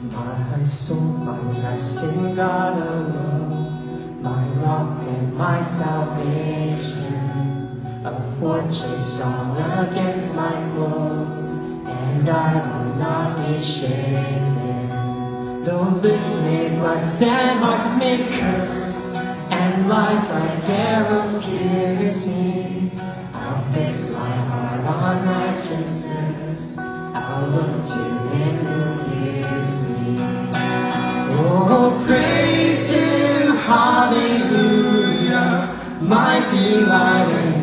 My soul finds rest in God alone, my rock and my salvation, a fortress strong against my foes, and I will not be shaken. Though lips may bless and hearts may curse, and lies like arrows pierce me, I'll fix my heart on righteousness. I'll look to Him who hears Hallelujah, my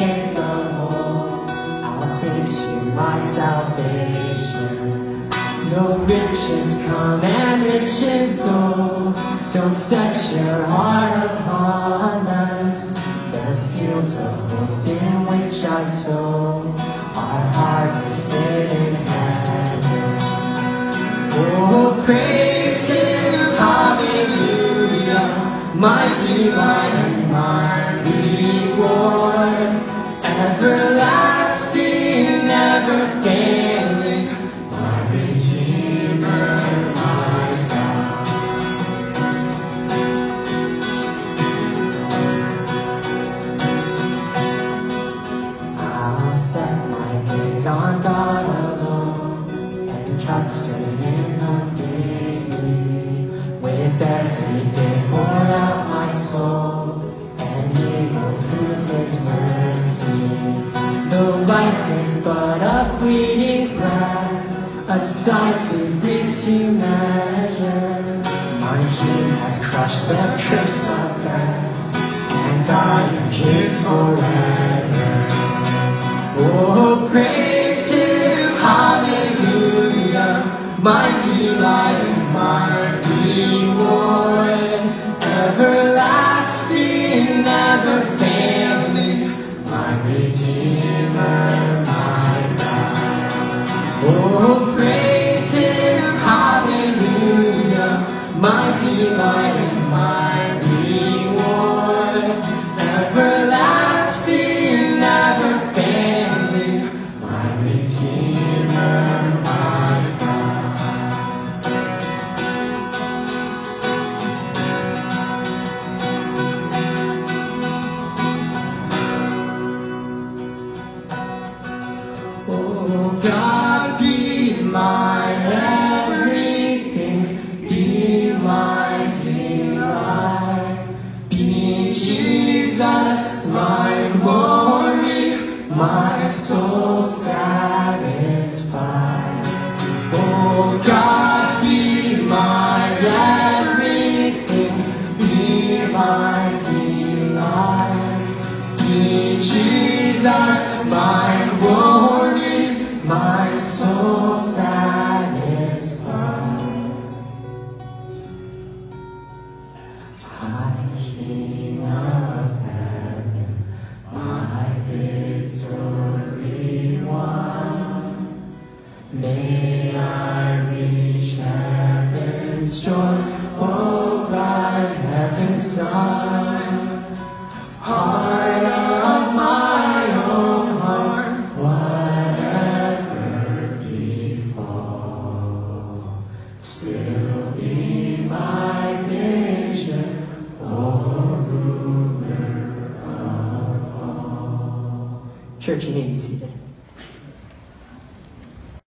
take the hold, I'll place you my salvation. No riches come and riches go. Don't set your heart upon them. The fields of hope in which I sow are harvested in heaven. Oh, praise Him, Hallelujah, my delight in Him daily. With every day pour out my soul and He prove His mercy. Life is but a fleeting breath, a big to measure, my King has crushed the curse of death, and I am His forever. Oh, praise and my reward, everlasting, never my Redeemer, my God. Oh, Oh God, be my everything, be my delight, be Jesus my glory, my soul satisfied. Oh God, be my everything, be my delight. Be Jesus my May I reach heaven's joys, oh heaven's sun. Heart of my own heart, whatever befall, still be my vision, all. Church, you may be seated.